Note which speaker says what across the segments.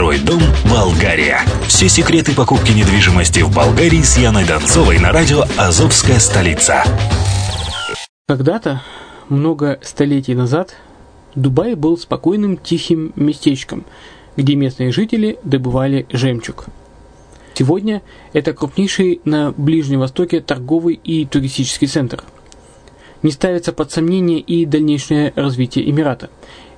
Speaker 1: Второй дом Болгария. Все секреты покупки недвижимости в Болгарии с Яной Донцовой на радио «Азовская столица».
Speaker 2: Когда-то, много столетий назад, Дубай был спокойным тихим местечком, где местные жители добывали жемчуг. Сегодня это крупнейший на Ближнем Востоке торговый и туристический центр. Не ставится под сомнение и дальнейшее развитие Эмирата,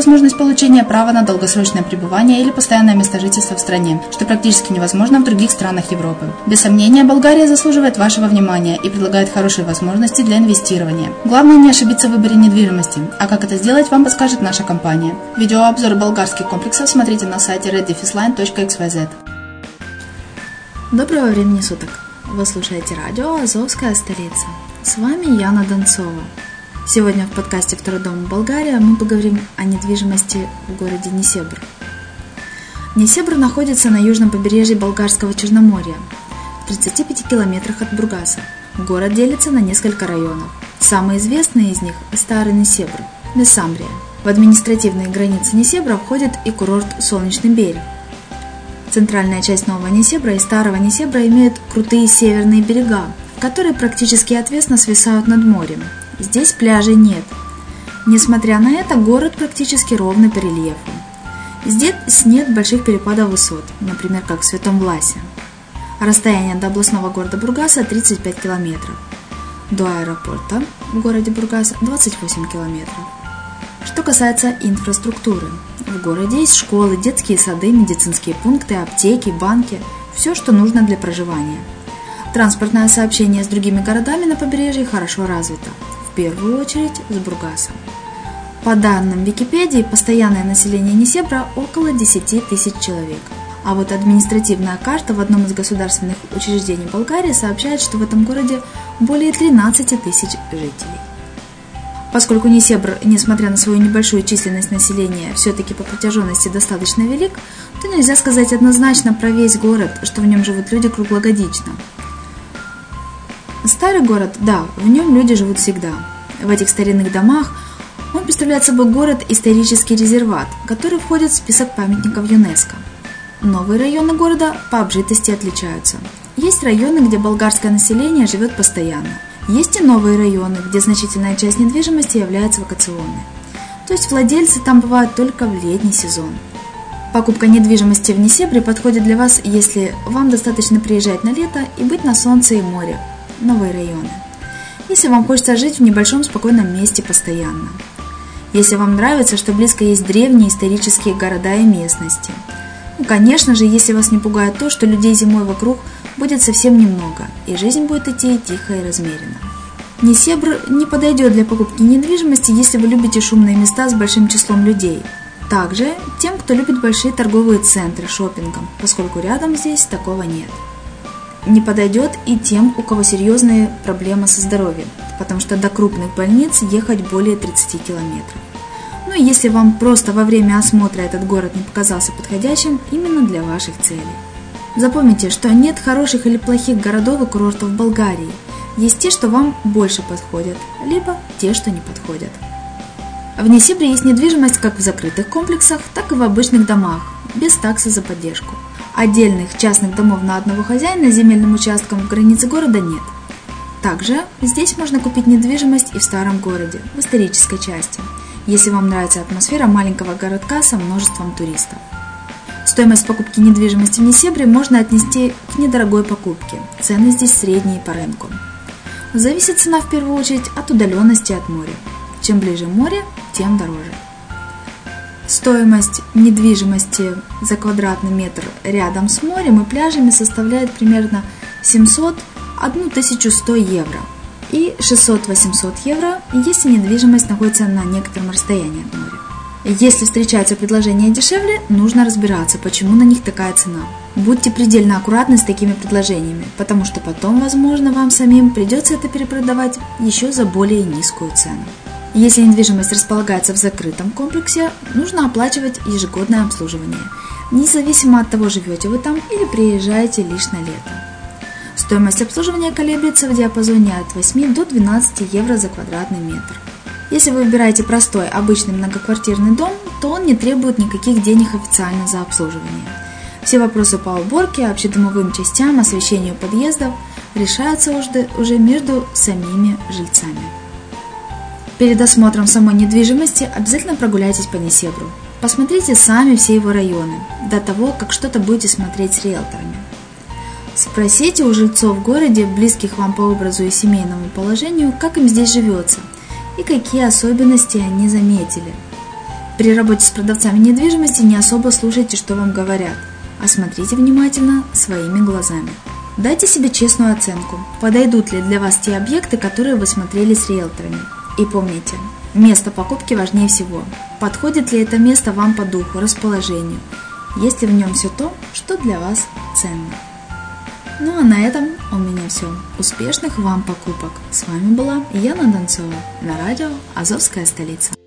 Speaker 3: возможность получения права на долгосрочное пребывание или постоянное место жительства в стране, что практически невозможно в других странах Европы. Без сомнения, Болгария заслуживает вашего внимания и предлагает хорошие возможности для инвестирования. Главное не ошибиться в выборе недвижимости, а как это сделать, вам подскажет наша компания. Видеообзор болгарских комплексов смотрите на сайте reddefisline.xyz. Доброго времени суток! Вы слушаете радио «Азовская столица». С вами Яна Донцова. Сегодня в подкасте «Второй дом Болгария» мы поговорим о недвижимости в городе Несебр. Несебр находится на южном побережье Болгарского Черноморья, в 35 километрах от Бургаса. Город делится на несколько районов. Самые известные из них – Старый Несебр, Месамбрия. В административные границы Несебра входит и курорт Солнечный берег. Центральная часть Нового Несебра и Старого Несебра имеют крутые северные берега, которые практически отвесно свисают над морем. Здесь пляжей нет. Несмотря на это, город практически ровный по рельефу. Здесь нет больших перепадов высот, например, как в Святом Власе. Расстояние до областного города Бургаса 35 километров до аэропорта в городе Бургас 28 километров. Что касается инфраструктуры. В городе есть школы, детские сады, медицинские пункты, аптеки, банки, все, что нужно для проживания. Транспортное сообщение с другими городами на побережье хорошо развито, первую очередь с Бургасом. По данным Википедии, постоянное население Несебра около 10 тысяч человек. А вот административная карта в одном из государственных учреждений Болгарии сообщает, что в этом городе более 13 тысяч жителей. Поскольку Несебр, несмотря на свою небольшую численность населения, все-таки по протяженности достаточно велик, то нельзя сказать однозначно про весь город, что в нем живут люди круглогодично. Старый город, да, в нем люди живут всегда. В этих старинных домах он представляет собой город-исторический резерват, который входит в список памятников ЮНЕСКО. Новые районы города по обжитости отличаются. Есть районы, где болгарское население живет постоянно – есть и новые районы, где значительная часть недвижимости является вакационной. То есть владельцы там бывают только в летний сезон. Покупка недвижимости в Несебре подходит для вас, если вам достаточно приезжать на лето и быть на солнце и море, новые районы. Если вам хочется жить в небольшом спокойном месте постоянно. Если вам нравится, что близко есть древние исторические города и местности. Ну, конечно же, если вас не пугает то, что людей зимой вокруг – будет совсем немного, и жизнь будет идти тихо и размеренно. Несебр не подойдет для покупки недвижимости, если вы любите шумные места с большим числом людей. Также тем, кто любит большие торговые центры шопингом, поскольку рядом здесь такого нет. Не подойдет и тем, у кого серьезные проблемы со здоровьем, потому что до крупных больниц ехать более 30 километров. Ну и если вам просто во время осмотра этот город не показался подходящим именно для ваших целей. Запомните, что нет хороших или плохих городов и курортов в Болгарии. Есть те, что вам больше подходят, либо те, что не подходят. В Несибре есть недвижимость как в закрытых комплексах, так и в обычных домах, без таксы за поддержку. Отдельных частных домов на одного хозяина с земельным участком в границе города нет. Также здесь можно купить недвижимость и в старом городе, в исторической части, если вам нравится атмосфера маленького городка со множеством туристов. Стоимость покупки недвижимости в Несебре можно отнести к недорогой покупке. Цены здесь средние по рынку. Зависит цена в первую очередь от удаленности от моря. Чем ближе море, тем дороже. Стоимость недвижимости за квадратный метр рядом с морем и пляжами составляет примерно 700-1100 евро и 600-800 евро, если недвижимость находится на некотором расстоянии от моря. Если встречаются предложения дешевле, нужно разбираться, почему на них такая цена. Будьте предельно аккуратны с такими предложениями, потому что потом, возможно, вам самим придется это перепродавать еще за более низкую цену. Если недвижимость располагается в закрытом комплексе, нужно оплачивать ежегодное обслуживание, независимо от того, живете вы там или приезжаете лишь на лето. Стоимость обслуживания колеблется в диапазоне от 8 до 12 евро за квадратный метр. Если вы выбираете простой, обычный многоквартирный дом, то он не требует никаких денег официально за обслуживание. Все вопросы по уборке, общедомовым частям, освещению подъездов решаются уже между самими жильцами. Перед осмотром самой недвижимости обязательно прогуляйтесь по Несебру. Посмотрите сами все его районы, до того, как что-то будете смотреть с риэлторами. Спросите у жильцов в городе, близких вам по образу и семейному положению, как им здесь живется – и какие особенности они заметили. При работе с продавцами недвижимости не особо слушайте, что вам говорят, а смотрите внимательно своими глазами. Дайте себе честную оценку, подойдут ли для вас те объекты, которые вы смотрели с риэлторами. И помните, место покупки важнее всего. Подходит ли это место вам по духу, расположению? Есть ли в нем все то, что для вас ценно? Ну а на этом у меня все. Успешных вам покупок. С вами была Яна Донцова на радио «Азовская столица».